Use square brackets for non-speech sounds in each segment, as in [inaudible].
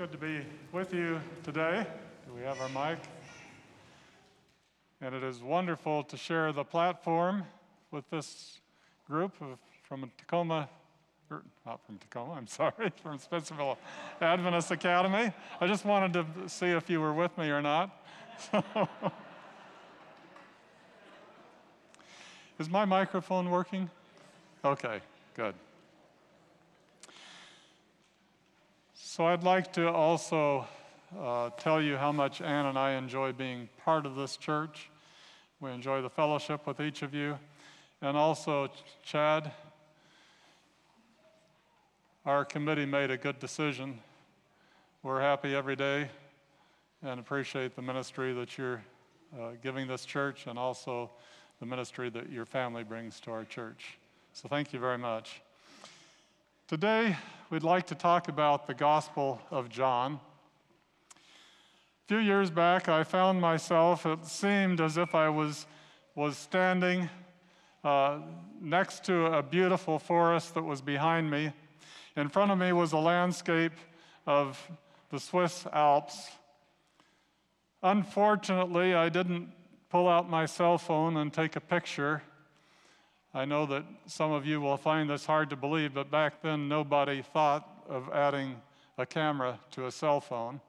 good to be with you today. Do we have our mic? And it is wonderful to share the platform with this group of, from Tacoma, er, not from Tacoma, I'm [laughs] sorry, from Spencerville Adventist Academy. I just wanted to see if you were with me or not. [laughs] is my microphone working? Okay, good. So I'd like to also uh, tell you how much Ann and I enjoy being part of this church. We enjoy the fellowship with each of you. And also, Chad, our committee made a good decision. We're happy every day and appreciate the ministry that you're uh, giving this church and also the ministry that your family brings to our church. So, thank you very much. Today, we'd like to talk about the Gospel of John. A few years back, I found myself, it seemed as if I was, was standing uh, next to a beautiful forest that was behind me. In front of me was a landscape of the Swiss Alps. Unfortunately, I didn't pull out my cell phone and take a picture. I know that some of you will find this hard to believe, but back then nobody thought of adding a camera to a cell phone.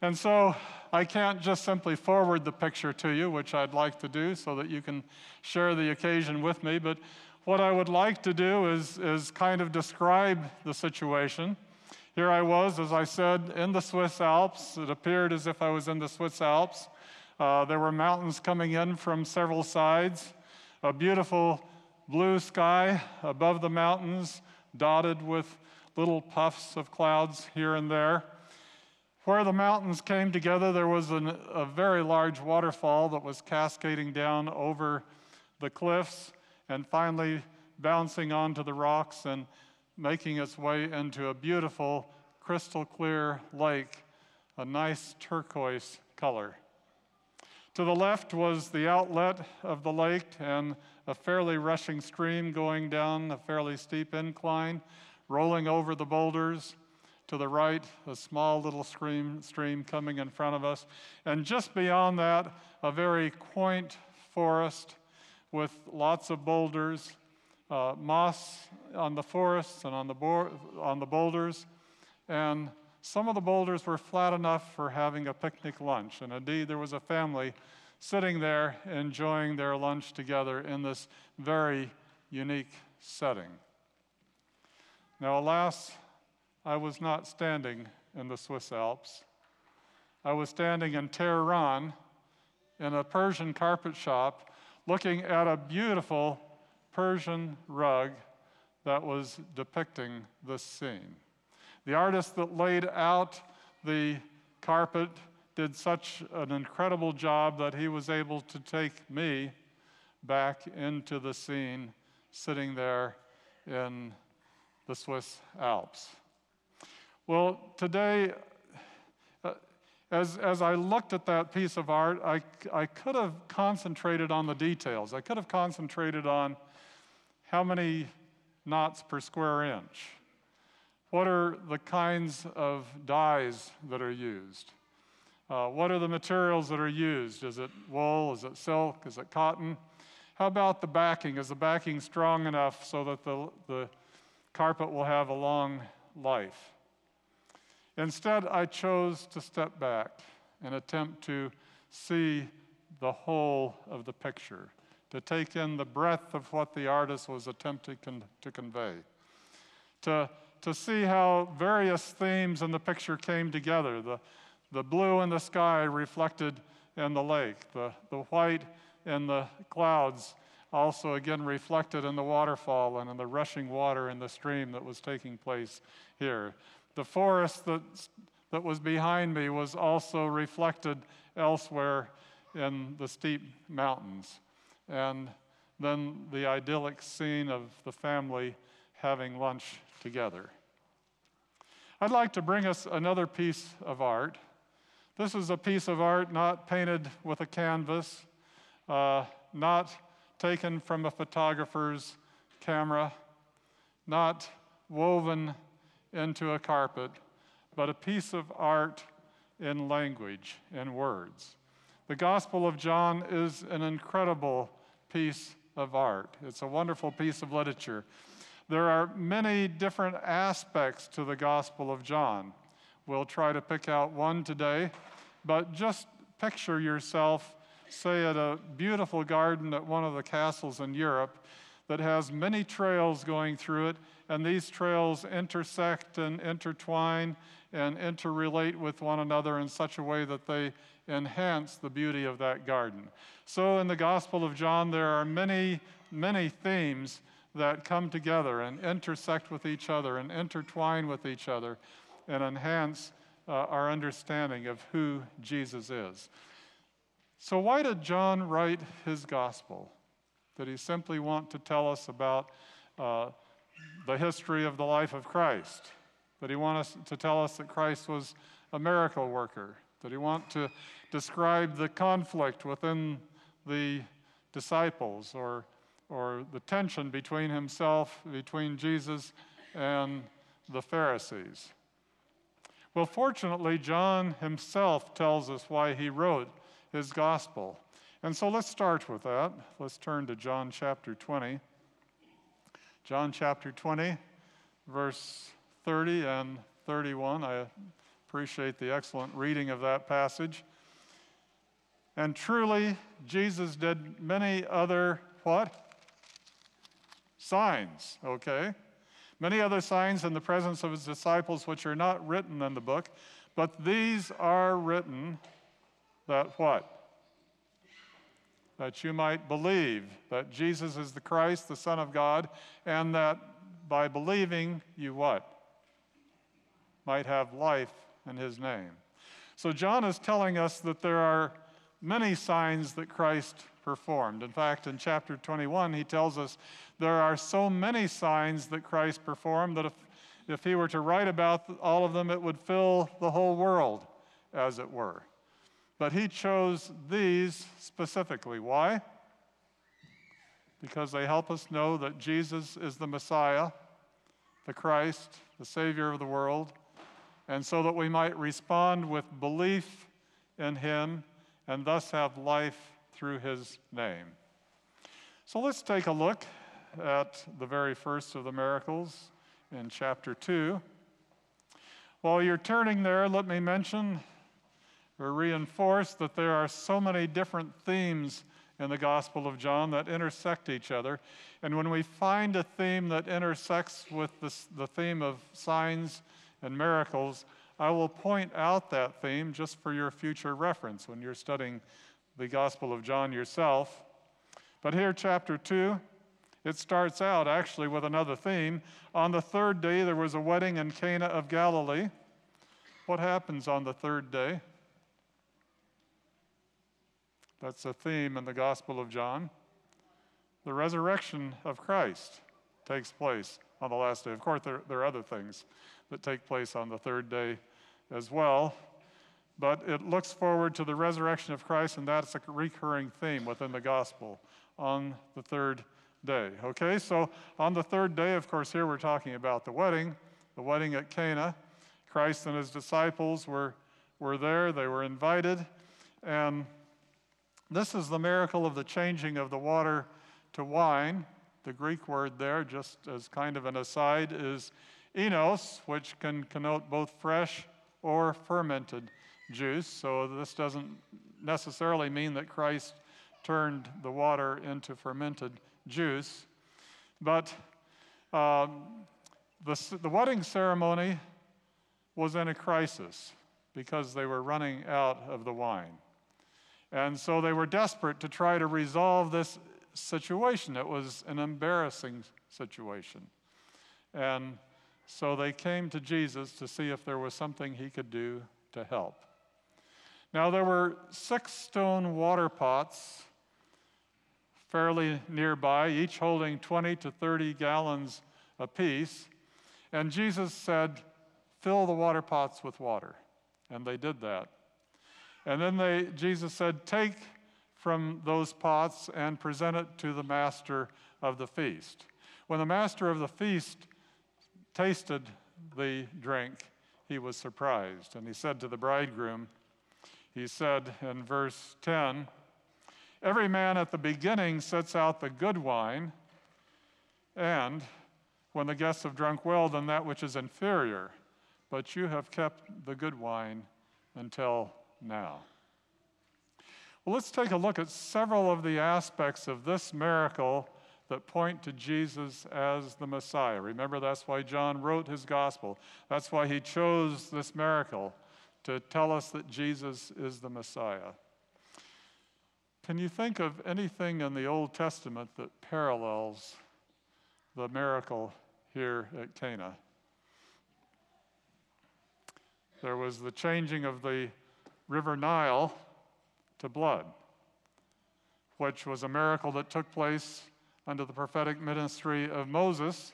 And so I can't just simply forward the picture to you, which I'd like to do so that you can share the occasion with me, but what I would like to do is, is kind of describe the situation. Here I was, as I said, in the Swiss Alps. It appeared as if I was in the Swiss Alps. Uh, there were mountains coming in from several sides a beautiful blue sky above the mountains, dotted with little puffs of clouds here and there. Where the mountains came together, there was an, a very large waterfall that was cascading down over the cliffs and finally bouncing onto the rocks and making its way into a beautiful, crystal clear lake, a nice turquoise color. To the left was the outlet of the lake and a fairly rushing stream going down a fairly steep incline, rolling over the boulders. To the right, a small little stream, stream coming in front of us. And just beyond that, a very quaint forest with lots of boulders, uh, moss on the forests and on the, bo- on the boulders, and some of the boulders were flat enough for having a picnic lunch, and indeed, there was a family sitting there enjoying their lunch together in this very unique setting. Now, alas, I was not standing in the Swiss Alps. I was standing in Tehran in a Persian carpet shop looking at a beautiful Persian rug that was depicting this scene. The artist that laid out the carpet did such an incredible job that he was able to take me back into the scene sitting there in the Swiss Alps. Well, today, uh, as, as I looked at that piece of art, I, I could have concentrated on the details. I could have concentrated on how many knots per square inch what are the kinds of dyes that are used? Uh, what are the materials that are used? Is it wool? Is it silk? Is it cotton? How about the backing? Is the backing strong enough so that the, the carpet will have a long life? Instead, I chose to step back and attempt to see the whole of the picture, to take in the breadth of what the artist was attempting to convey, to to see how various themes in the picture came together the, the blue in the sky reflected in the lake, the, the white in the clouds also again reflected in the waterfall and in the rushing water in the stream that was taking place here. The forest that, that was behind me was also reflected elsewhere in the steep mountains. And then the idyllic scene of the family having lunch together. I'd like to bring us another piece of art. This is a piece of art not painted with a canvas, uh, not taken from a photographer's camera, not woven into a carpet, but a piece of art in language, in words. The Gospel of John is an incredible piece of art, it's a wonderful piece of literature. There are many different aspects to the Gospel of John. We'll try to pick out one today, but just picture yourself, say, at a beautiful garden at one of the castles in Europe that has many trails going through it, and these trails intersect and intertwine and interrelate with one another in such a way that they enhance the beauty of that garden. So, in the Gospel of John, there are many, many themes that come together and intersect with each other and intertwine with each other and enhance uh, our understanding of who Jesus is. So, why did John write his Gospel? Did he simply want to tell us about uh, the history of the life of Christ? Did he want us to tell us that Christ was a miracle worker? Did he want to describe the conflict within the disciples or, or the tension between himself, between Jesus and the Pharisees? Well, fortunately, John himself tells us why he wrote his gospel. And so let's start with that. Let's turn to John chapter 20. John chapter 20, verse 30 and 31. I appreciate the excellent reading of that passage. And truly, Jesus did many other what? Signs, okay? Many other signs in the presence of his disciples which are not written in the book, but these are written that what? that you might believe that Jesus is the Christ, the Son of God, and that by believing you what? Might have life in his name. So John is telling us that there are many signs that Christ performed. In fact, in chapter 21, he tells us there are so many signs that Christ performed that if, if he were to write about all of them, it would fill the whole world, as it were. But he chose these specifically. Why? Because they help us know that Jesus is the Messiah, the Christ, the Savior of the world, and so that we might respond with belief in him and thus have life through his name. So let's take a look at the very first of the miracles in chapter 2. While you're turning there, let me mention or reinforce that there are so many different themes in the Gospel of John that intersect each other. And when we find a theme that intersects with this, the theme of signs and miracles, I will point out that theme just for your future reference when you're studying the Gospel of John yourself. But here, chapter 2, it starts out actually with another theme. On the third day, there was a wedding in Cana of Galilee. What happens on the third day? That's a theme in the Gospel of John. The resurrection of Christ takes place on the last day. Of course, there, there, are other things that take place on the third day as well, but it looks forward to the resurrection of Christ, and that's a recurring theme within the Gospel on the third day. Okay, so on the third day, of course, here we're talking about the wedding, the wedding at Cana. Christ and his disciples were, were there, they were invited, and this is the miracle of the changing of the water to wine. The Greek word there, just as kind of an aside, is oinos, which can connote both fresh or fermented juice. So this doesn't necessarily mean that Christ turned the water into fermented juice. But um, the, the wedding ceremony was in a crisis because they were running out of the wine. And so they were desperate to try to resolve this situation. It was an embarrassing situation. And so they came to Jesus to see if there was something he could do to help. Now, there were six stone water pots fairly nearby, each holding 20 to 30 gallons apiece. And Jesus said, Fill the water pots with water. And they did that. And then they, Jesus said, Take from those pots and present it to the master of the feast. When the master of the feast tasted the drink, he was surprised. And he said to the bridegroom, he said in verse 10, Every man at the beginning sets out the good wine, and when the guests have drunk well, then that which is inferior. But you have kept the good wine until now. Well, let's take a look at several of the aspects of this miracle that point to Jesus as the Messiah. Remember, that's why John wrote his gospel. That's why he chose this miracle to tell us that Jesus is the Messiah. Can you think of anything in the Old Testament that parallels the miracle here at Cana? There was the changing of the River Nile to blood, which was a miracle that took place under the prophetic ministry of Moses.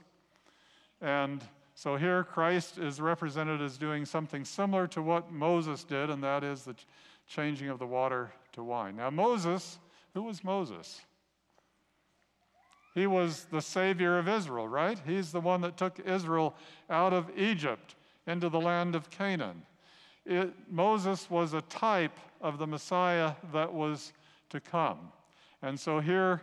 And so here Christ is represented as doing something similar to what Moses did, and that is the changing of the water to wine. Now, Moses, who was Moses? He was the savior of Israel, right? He's the one that took Israel out of Egypt into the land of Canaan. It, Moses was a type of the Messiah that was to come. And so here,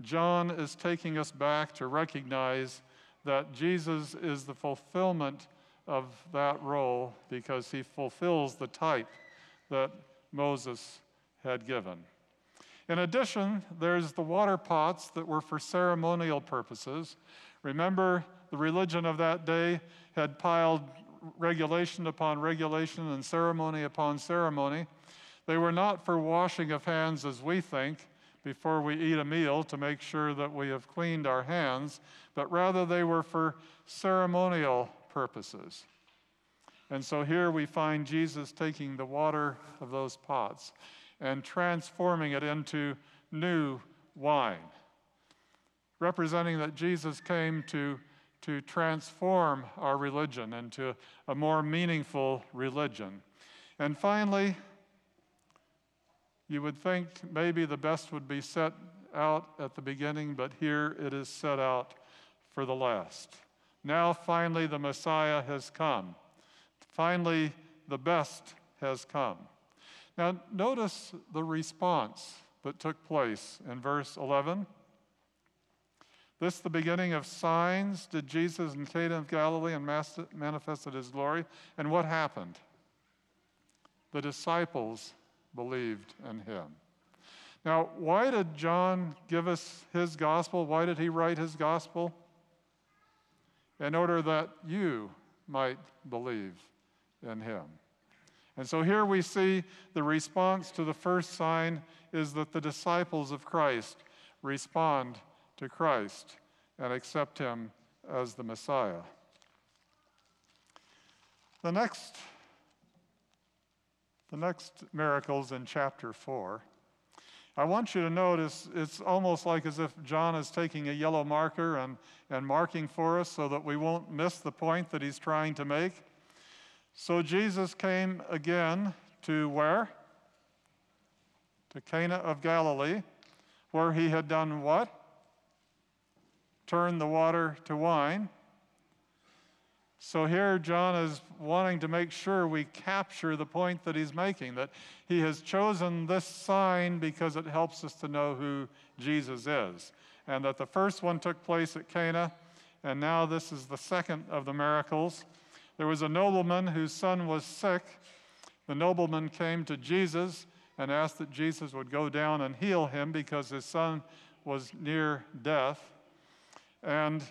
John is taking us back to recognize that Jesus is the fulfillment of that role because he fulfills the type that Moses had given. In addition, there's the water pots that were for ceremonial purposes. Remember, the religion of that day had piled regulation upon regulation and ceremony upon ceremony. They were not for washing of hands as we think before we eat a meal to make sure that we have cleaned our hands, but rather they were for ceremonial purposes. And so here we find Jesus taking the water of those pots and transforming it into new wine, representing that Jesus came to, to transform our religion into a more meaningful religion. And finally, you would think maybe the best would be set out at the beginning, but here it is set out for the last. Now, finally, the Messiah has come. Finally, the best has come. Now, notice the response that took place in verse 11. This, the beginning of signs, did Jesus in Cana of Galilee and manifested his glory. And what happened? The disciples believed in him. Now, why did John give us his gospel? Why did he write his gospel? In order that you might believe in him. And so here we see the response to the first sign is that the disciples of Christ respond to Christ and accept him as the Messiah. The next, the next miracles in chapter 4. I want you to notice it's almost like as if John is taking a yellow marker and, and marking for us so that we won't miss the point that he's trying to make. So Jesus came again to where? To Cana of Galilee, where he had done what? Turned the water to wine. So here, John is wanting to make sure we capture the point that he's making that he has chosen this sign because it helps us to know who Jesus is. And that the first one took place at Cana, and now this is the second of the miracles. There was a nobleman whose son was sick. The nobleman came to Jesus and asked that Jesus would go down and heal him because his son was near death. And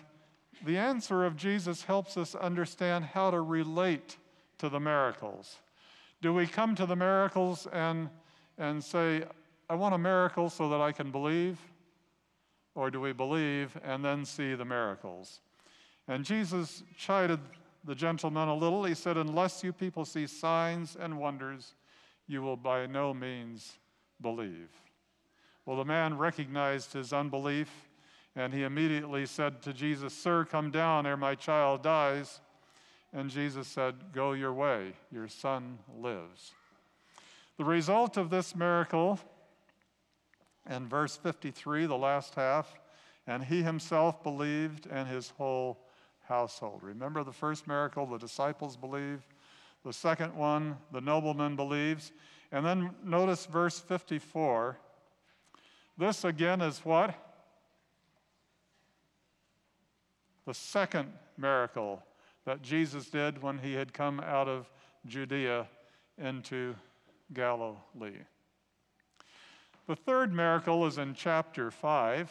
the answer of Jesus helps us understand how to relate to the miracles. Do we come to the miracles and, and say, I want a miracle so that I can believe? Or do we believe and then see the miracles? And Jesus chided the gentleman a little. He said, Unless you people see signs and wonders, you will by no means believe. Well, the man recognized his unbelief, and he immediately said to Jesus, Sir, come down ere my child dies. And Jesus said, Go your way, your son lives. The result of this miracle, in verse 53, the last half, and he himself believed and his whole household. Remember the first miracle, the disciples believe. The second one, the nobleman believes. And then notice verse 54. This again is what? The second miracle that Jesus did when he had come out of Judea into Galilee. The third miracle is in chapter 5.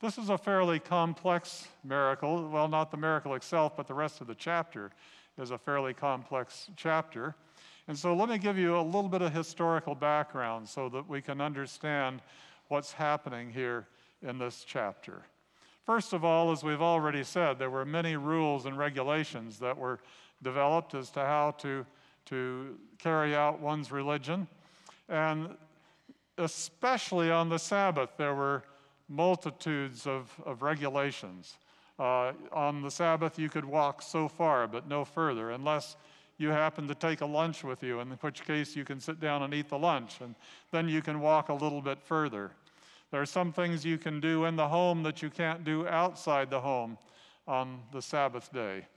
This is a fairly complex miracle. Well, not the miracle itself, but the rest of the chapter is a fairly complex chapter. And so let me give you a little bit of historical background so that we can understand what's happening here in this chapter. First of all, as we've already said, there were many rules and regulations that were developed as to how to, to carry out one's religion. And especially on the Sabbath, there were multitudes of, of regulations. Uh, on the Sabbath, you could walk so far, but no further, unless you happen to take a lunch with you, in which case you can sit down and eat the lunch, and then you can walk a little bit further. There are some things you can do in the home that you can't do outside the home on the Sabbath day.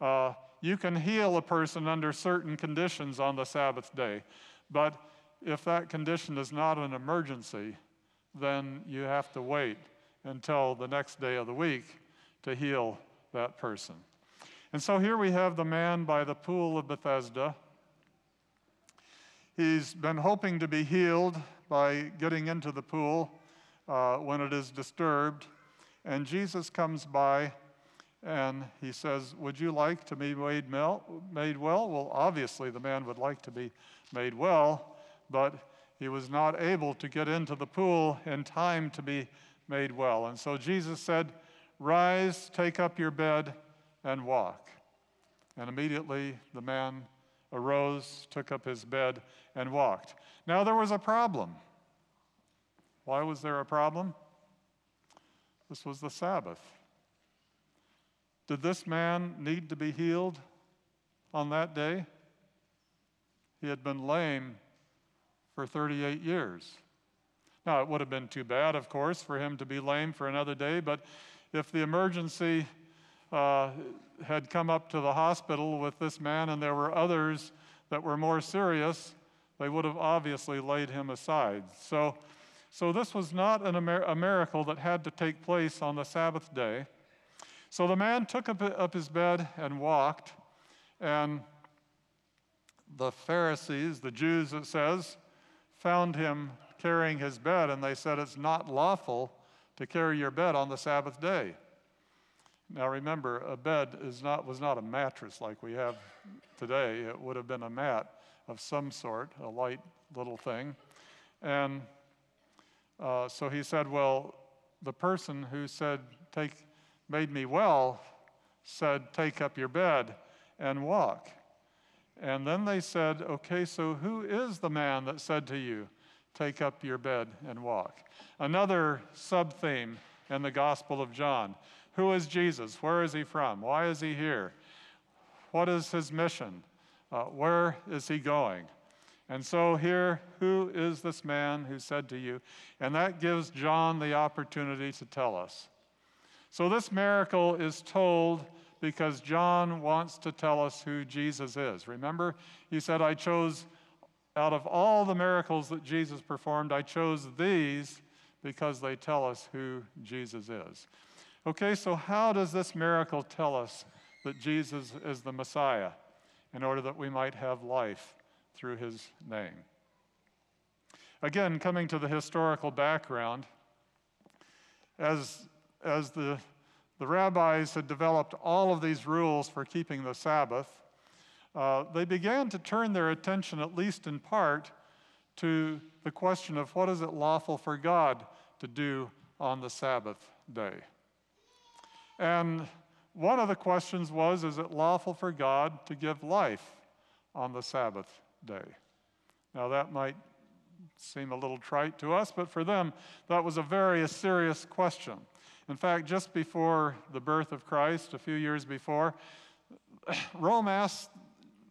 Uh, you can heal a person under certain conditions on the Sabbath day, but if that condition is not an emergency, then you have to wait until the next day of the week to heal that person. And so here we have the man by the pool of Bethesda. He's been hoping to be healed by getting into the pool uh, when it is disturbed. And Jesus comes by and he says, Would you like to be made, made well? Well, obviously, the man would like to be made well, but he was not able to get into the pool in time to be made well. And so Jesus said, Rise, take up your bed, and walk. And immediately the man arose, took up his bed, and walked. Now there was a problem. Why was there a problem? This was the Sabbath. Did this man need to be healed on that day? He had been lame for 38 years. Now, it would have been too bad, of course, for him to be lame for another day, but if the emergency uh, had come up to the hospital with this man and there were others that were more serious, they would have obviously laid him aside. So, so this was not a miracle that had to take place on the Sabbath day. So the man took up, up his bed and walked, and the Pharisees, the Jews, it says, found him carrying his bed, and they said, It's not lawful to carry your bed on the Sabbath day. Now remember, a bed is not, was not a mattress like we have today. It would have been a mat of some sort, a light little thing. And uh, so he said, Well, the person who said, Take, made me well, said, Take up your bed and walk. And then they said, Okay, so who is the man that said to you, Take up your bed and walk? Another sub theme in the Gospel of John. Who is Jesus? Where is he from? Why is he here? What is his mission? Uh, where is he going? And so, here, who is this man who said to you? And that gives John the opportunity to tell us. So, this miracle is told because John wants to tell us who Jesus is. Remember, he said, I chose, out of all the miracles that Jesus performed, I chose these because they tell us who Jesus is. Okay, so how does this miracle tell us that Jesus is the Messiah in order that we might have life through his name? Again, coming to the historical background, as, as the the rabbis had developed all of these rules for keeping the Sabbath. Uh, they began to turn their attention, at least in part, to the question of what is it lawful for God to do on the Sabbath day. And one of the questions was is it lawful for God to give life on the Sabbath day? Now, that might seem a little trite to us, but for them, that was a very serious question. In fact, just before the birth of Christ, a few years before, [clears throat] Rome asked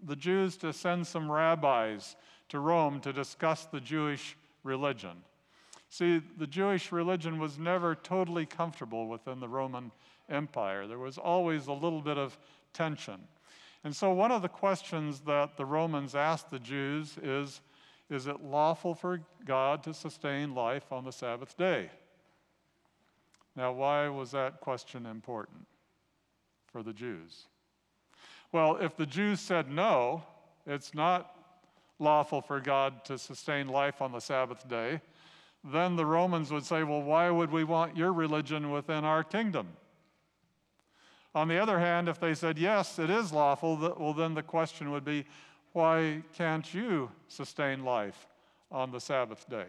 the Jews to send some rabbis to Rome to discuss the Jewish religion. See, the Jewish religion was never totally comfortable within the Roman Empire. There was always a little bit of tension. And so, one of the questions that the Romans asked the Jews is Is it lawful for God to sustain life on the Sabbath day? Now, why was that question important for the Jews? Well, if the Jews said no, it's not lawful for God to sustain life on the Sabbath day, then the Romans would say, well, why would we want your religion within our kingdom? On the other hand, if they said, yes, it is lawful, well, then the question would be, why can't you sustain life on the Sabbath day?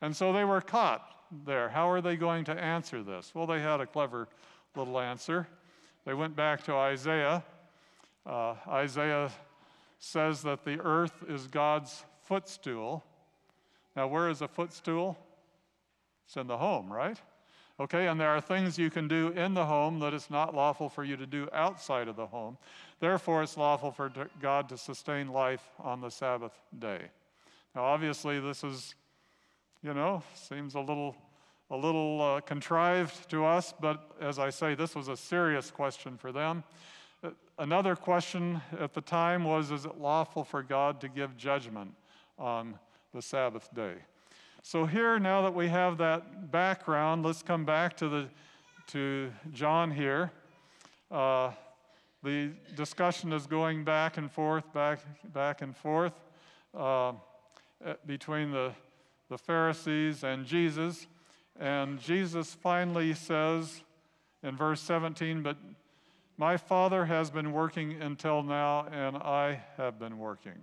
And so they were caught there. How are they going to answer this? Well, they had a clever little answer. They went back to Isaiah. Uh, Isaiah says that the earth is God's footstool. Now, where is a footstool? It's in the home, right? Okay, and there are things you can do in the home that it's not lawful for you to do outside of the home. Therefore, it's lawful for God to sustain life on the Sabbath day. Now, obviously, this is, you know, seems a little, a little uh, contrived to us, but as I say, this was a serious question for them. Uh, another question at the time was Is it lawful for God to give judgment on the Sabbath day? So, here, now that we have that background, let's come back to, the, to John here. Uh, the discussion is going back and forth, back, back and forth uh, between the, the Pharisees and Jesus. And Jesus finally says in verse 17, But my Father has been working until now, and I have been working.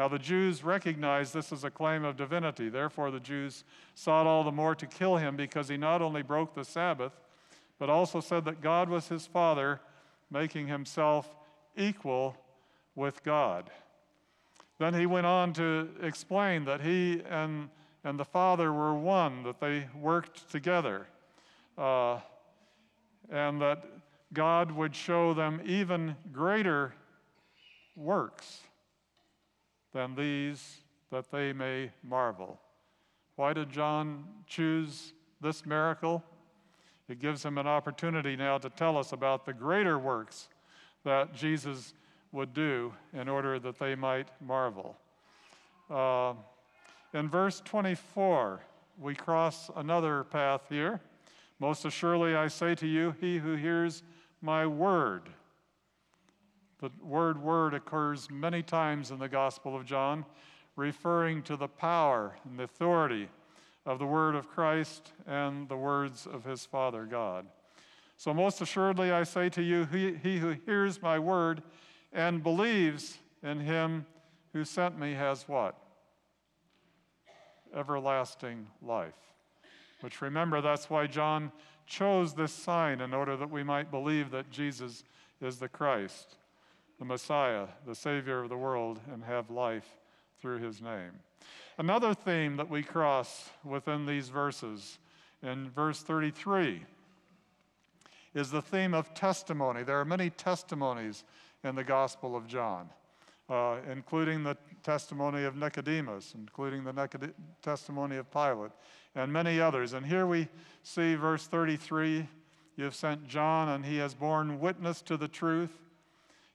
Now, the Jews recognized this as a claim of divinity. Therefore, the Jews sought all the more to kill him because he not only broke the Sabbath, but also said that God was his Father, making himself equal with God. Then he went on to explain that he and, and the Father were one, that they worked together, uh, and that God would show them even greater works than these that they may marvel. Why did John choose this miracle? It gives him an opportunity now to tell us about the greater works that Jesus would do in order that they might marvel. Uh, in verse 24, we cross another path here. Most assuredly, I say to you, he who hears my word the word word occurs many times in the Gospel of John, referring to the power and the authority of the word of Christ and the words of his Father God. So, most assuredly, I say to you, he, he who hears my word and believes in him who sent me has what? Everlasting life. Which remember, that's why John chose this sign in order that we might believe that Jesus is the Christ the Messiah, the Savior of the world, and have life through his name. Another theme that we cross within these verses in verse 33 is the theme of testimony. There are many testimonies in the Gospel of John, uh, including the testimony of Nicodemus, including the Nicod- testimony of Pilate, and many others. And here we see verse 33 You have sent John, and he has borne witness to the truth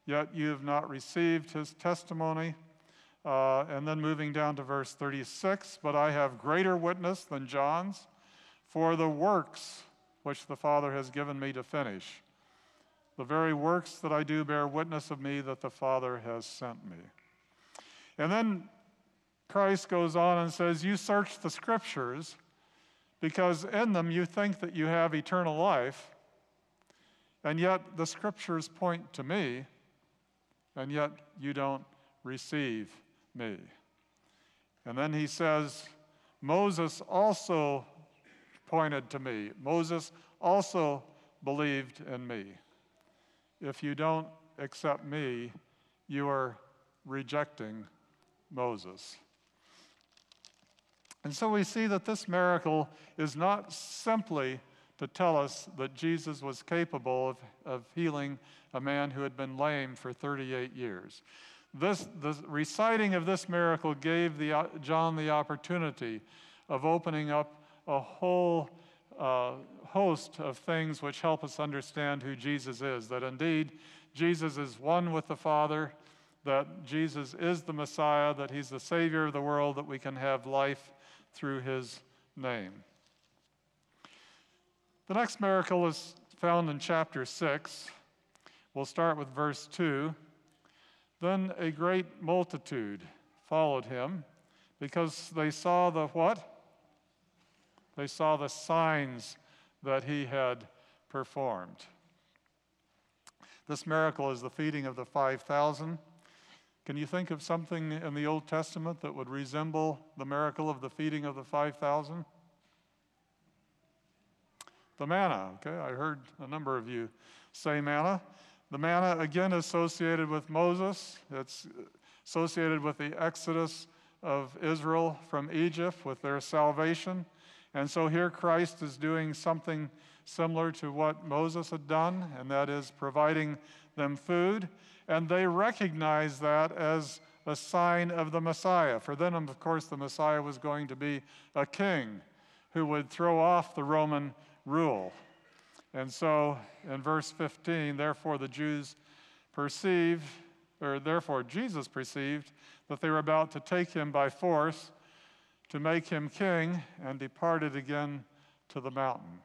yet you have not received his testimony. Uh, and then moving down to verse 36 But I have greater witness than John's, for the works which the Father has given me to finish. The very works that I do bear witness of me that the Father has sent me. And then Christ goes on and says, You search the scriptures because in them you think that you have eternal life, and yet the scriptures point to me and yet you don't receive me. And then he says, Moses also pointed to me. Moses also believed in me. If you don't accept me, you are rejecting Moses. And so we see that this miracle is not simply to tell us that Jesus was capable of, of healing a man who had been lame for 38 years. This, the reciting of this miracle gave the, uh, John the opportunity of opening up a whole uh, host of things which help us understand who Jesus is. That indeed, Jesus is one with the Father, that Jesus is the Messiah, that he's the Savior of the world, that we can have life through his name. The next miracle is found in chapter 6. We'll start with verse 2. Then a great multitude followed him because they saw the what? They saw the signs that he had performed. This miracle is the feeding of the 5,000. Can you think of something in the Old Testament that would resemble the miracle of the feeding of the 5,000? The manna, okay? I heard a number of you say manna. The manna, again, associated with Moses. It's associated with the exodus of Israel from Egypt, with their salvation. And so here Christ is doing something similar to what Moses had done, and that is providing them food. And they recognize that as a sign of the Messiah. For them, of course, the Messiah was going to be a king who would throw off the Roman rule. And so in verse 15, therefore the Jews perceived, or therefore Jesus perceived, that they were about to take him by force to make him king, and departed again to the mountain.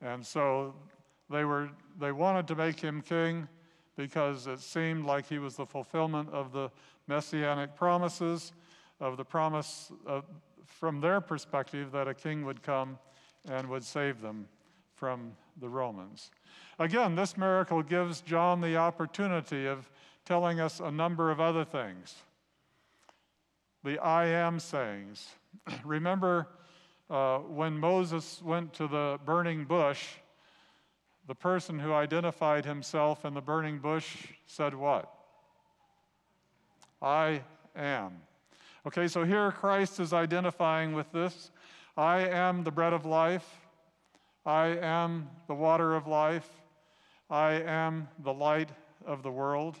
And so they, were, they wanted to make him king because it seemed like he was the fulfillment of the messianic promises, of the promise of, from their perspective that a king would come and would save them from the Romans. Again, this miracle gives John the opportunity of telling us a number of other things. The I am sayings. [clears throat] Remember uh, when Moses went to the burning bush, the person who identified himself in the burning bush said, What? I am. Okay, so here Christ is identifying with this I am the bread of life. I am the water of life. I am the light of the world.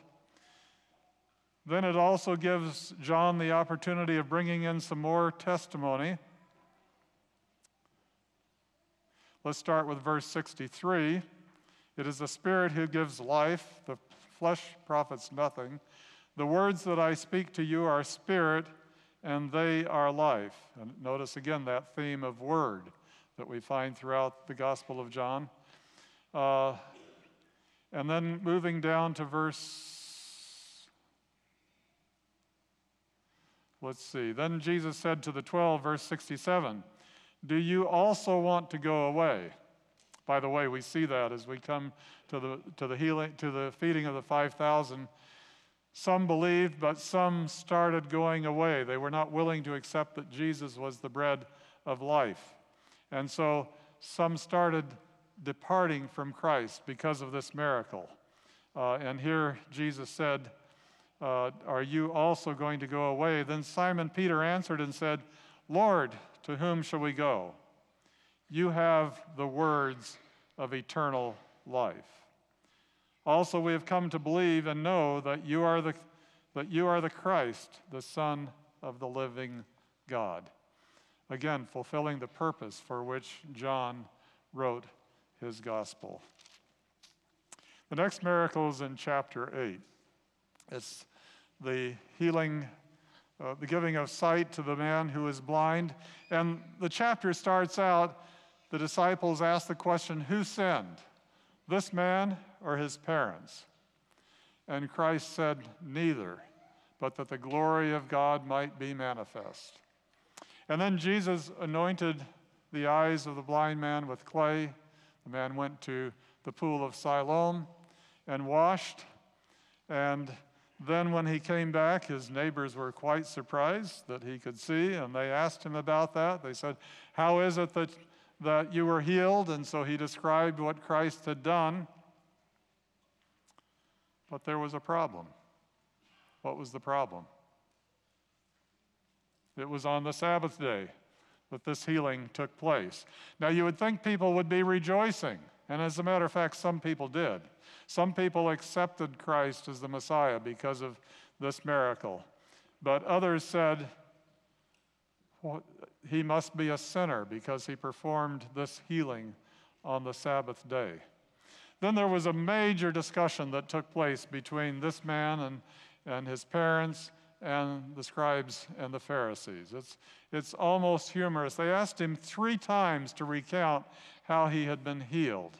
Then it also gives John the opportunity of bringing in some more testimony. Let's start with verse 63. It is the Spirit who gives life, the flesh profits nothing. The words that I speak to you are spirit and they are life. And notice again that theme of word that we find throughout the Gospel of John. Uh, and then moving down to verse, let's see. Then Jesus said to the 12, verse 67, Do you also want to go away? By the way, we see that as we come to the, to the, healing, to the feeding of the 5,000 some believed, but some started going away. They were not willing to accept that Jesus was the bread of life. And so some started departing from Christ because of this miracle. Uh, and here Jesus said, uh, Are you also going to go away? Then Simon Peter answered and said, Lord, to whom shall we go? You have the words of eternal life. Also, we have come to believe and know that you are the, that you are the Christ, the Son of the living God. Again, fulfilling the purpose for which John wrote his gospel. The next miracle is in chapter 8. It's the healing, uh, the giving of sight to the man who is blind. And the chapter starts out the disciples ask the question, Who sinned? This man or his parents? And Christ said, Neither, but that the glory of God might be manifest. And then Jesus anointed the eyes of the blind man with clay. The man went to the pool of Siloam and washed. And then, when he came back, his neighbors were quite surprised that he could see, and they asked him about that. They said, How is it that, that you were healed? And so he described what Christ had done. But there was a problem. What was the problem? It was on the Sabbath day that this healing took place. Now, you would think people would be rejoicing, and as a matter of fact, some people did. Some people accepted Christ as the Messiah because of this miracle, but others said, well, he must be a sinner because he performed this healing on the Sabbath day. Then there was a major discussion that took place between this man and, and his parents and the scribes and the Pharisees. It's, it's almost humorous. They asked him three times to recount how he had been healed.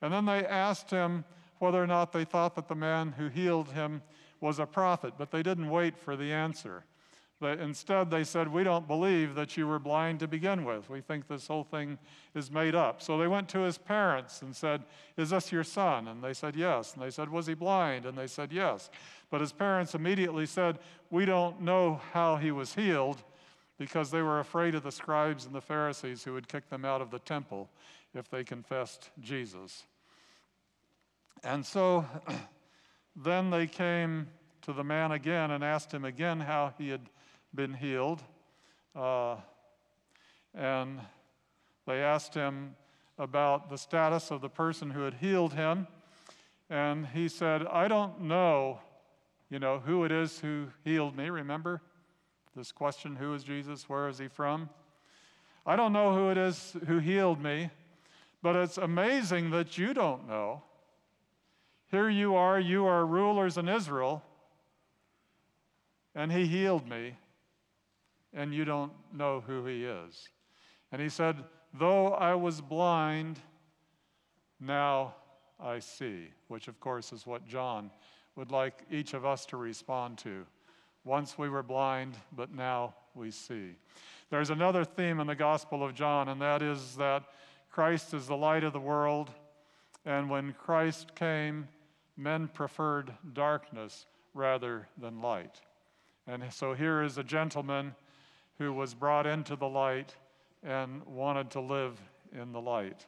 And then they asked him whether or not they thought that the man who healed him was a prophet, but they didn't wait for the answer. But instead, they said, We don't believe that you were blind to begin with. We think this whole thing is made up. So they went to his parents and said, Is this your son? And they said, Yes. And they said, Was he blind? And they said, Yes. But his parents immediately said, We don't know how he was healed because they were afraid of the scribes and the Pharisees who would kick them out of the temple if they confessed Jesus. And so [clears throat] then they came to the man again and asked him again how he had been healed. Uh, and they asked him about the status of the person who had healed him. And he said, I don't know, you know, who it is who healed me. Remember this question who is Jesus? Where is he from? I don't know who it is who healed me, but it's amazing that you don't know. Here you are, you are rulers in Israel, and he healed me and you don't know who he is. And he said, Though I was blind, now I see, which of course is what John would like each of us to respond to. Once we were blind, but now we see. There's another theme in the Gospel of John, and that is that Christ is the light of the world, and when Christ came, men preferred darkness rather than light. And so here is a gentleman who was brought into the light and wanted to live in the light.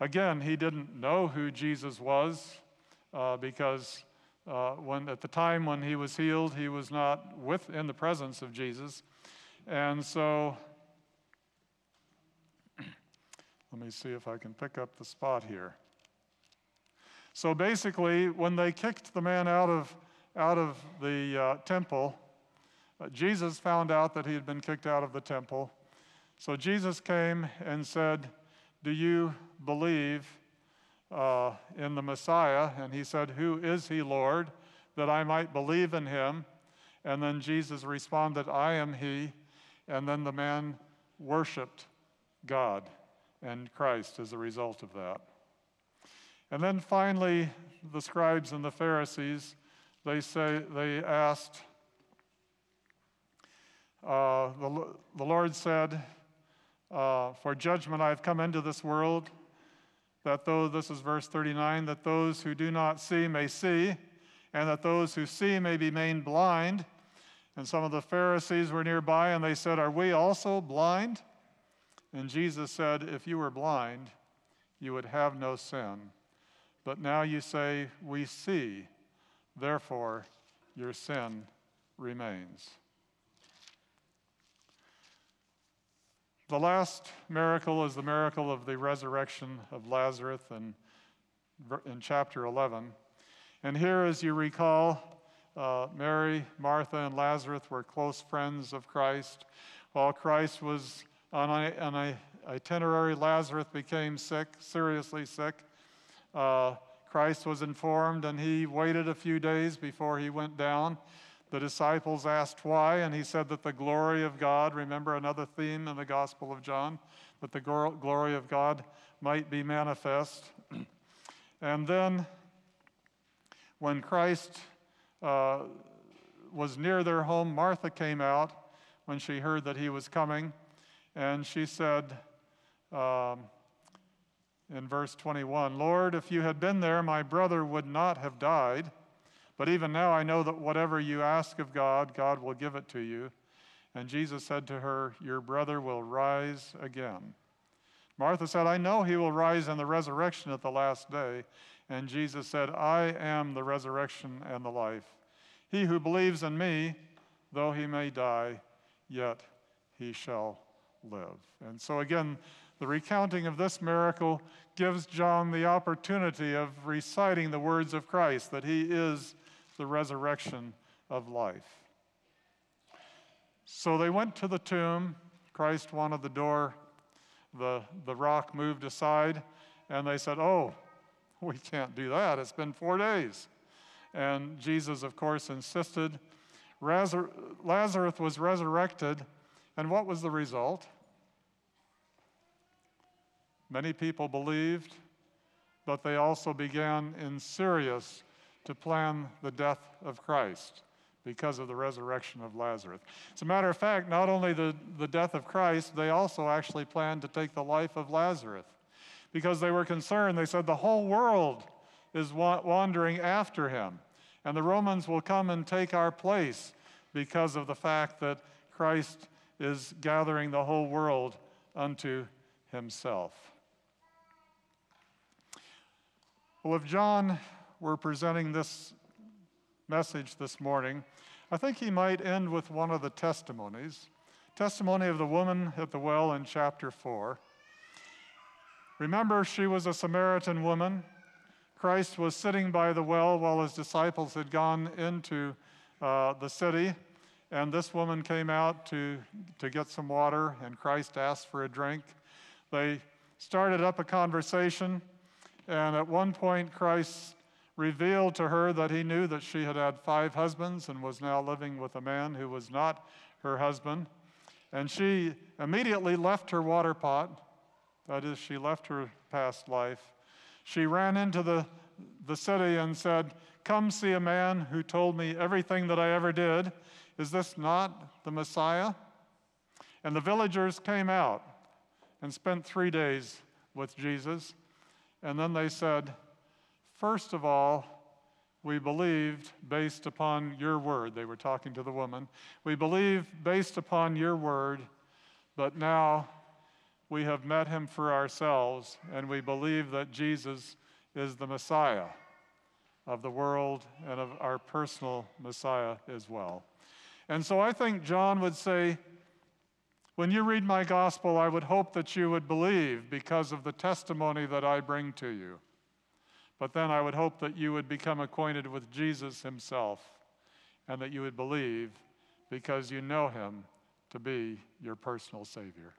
Again, he didn't know who Jesus was uh, because uh, when, at the time when he was healed, he was not with, in the presence of Jesus. And so, [clears throat] let me see if I can pick up the spot here. So basically, when they kicked the man out of, out of the uh, temple, Jesus found out that he had been kicked out of the temple. So Jesus came and said, Do you believe uh, in the Messiah? And he said, Who is he, Lord, that I might believe in him? And then Jesus responded, I am he. And then the man worshiped God and Christ as a result of that. And then finally, the scribes and the Pharisees, they say they asked, uh, the, the Lord said, uh, For judgment I have come into this world, that though, this is verse 39, that those who do not see may see, and that those who see may be made blind. And some of the Pharisees were nearby, and they said, Are we also blind? And Jesus said, If you were blind, you would have no sin. But now you say, We see, therefore your sin remains. The last miracle is the miracle of the resurrection of Lazarus in, in chapter 11. And here, as you recall, uh, Mary, Martha, and Lazarus were close friends of Christ. While Christ was on an itinerary, Lazarus became sick, seriously sick. Uh, Christ was informed, and he waited a few days before he went down. The disciples asked why, and he said that the glory of God, remember another theme in the Gospel of John, that the glory of God might be manifest. [clears throat] and then, when Christ uh, was near their home, Martha came out when she heard that he was coming, and she said, um, in verse 21, Lord, if you had been there, my brother would not have died. But even now I know that whatever you ask of God, God will give it to you. And Jesus said to her, Your brother will rise again. Martha said, I know he will rise in the resurrection at the last day. And Jesus said, I am the resurrection and the life. He who believes in me, though he may die, yet he shall live. And so, again, the recounting of this miracle gives John the opportunity of reciting the words of Christ that he is the resurrection of life. So they went to the tomb. Christ wanted the door, the, the rock moved aside, and they said, Oh, We can't do that. It's been four days. And Jesus, of course, insisted. Lazarus was resurrected. And what was the result? Many people believed, but they also began in serious to plan the death of Christ because of the resurrection of Lazarus. As a matter of fact, not only the, the death of Christ, they also actually planned to take the life of Lazarus because they were concerned. They said the whole world is wa- wandering after him, and the Romans will come and take our place because of the fact that Christ is gathering the whole world unto himself. Well, if John were presenting this message this morning, I think he might end with one of the testimonies. Testimony of the woman at the well in chapter 4. Remember, she was a Samaritan woman. Christ was sitting by the well while his disciples had gone into uh, the city, and this woman came out to, to get some water, and Christ asked for a drink. They started up a conversation, and at one point, Christ revealed to her that he knew that she had had five husbands and was now living with a man who was not her husband. And she immediately left her water pot, that is, she left her past life. She ran into the, the city and said, Come see a man who told me everything that I ever did. Is this not the Messiah? And the villagers came out and spent three days with Jesus. And then they said, First of all, we believed based upon your word. They were talking to the woman. We believe based upon your word, but now we have met him for ourselves, and we believe that Jesus is the Messiah of the world and of our personal Messiah as well. And so I think John would say, when you read my gospel, I would hope that you would believe because of the testimony that I bring to you. But then I would hope that you would become acquainted with Jesus himself and that you would believe because you know him to be your personal Savior.